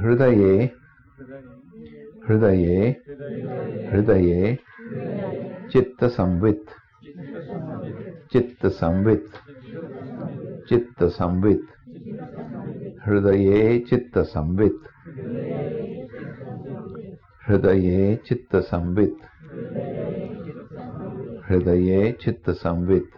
हृदये हृदये हृदये चित्तसंवित् चित्त संवित हृदये चित्तसंवित् हृदये चित्तसंवित् हृदये चित्तसंवित्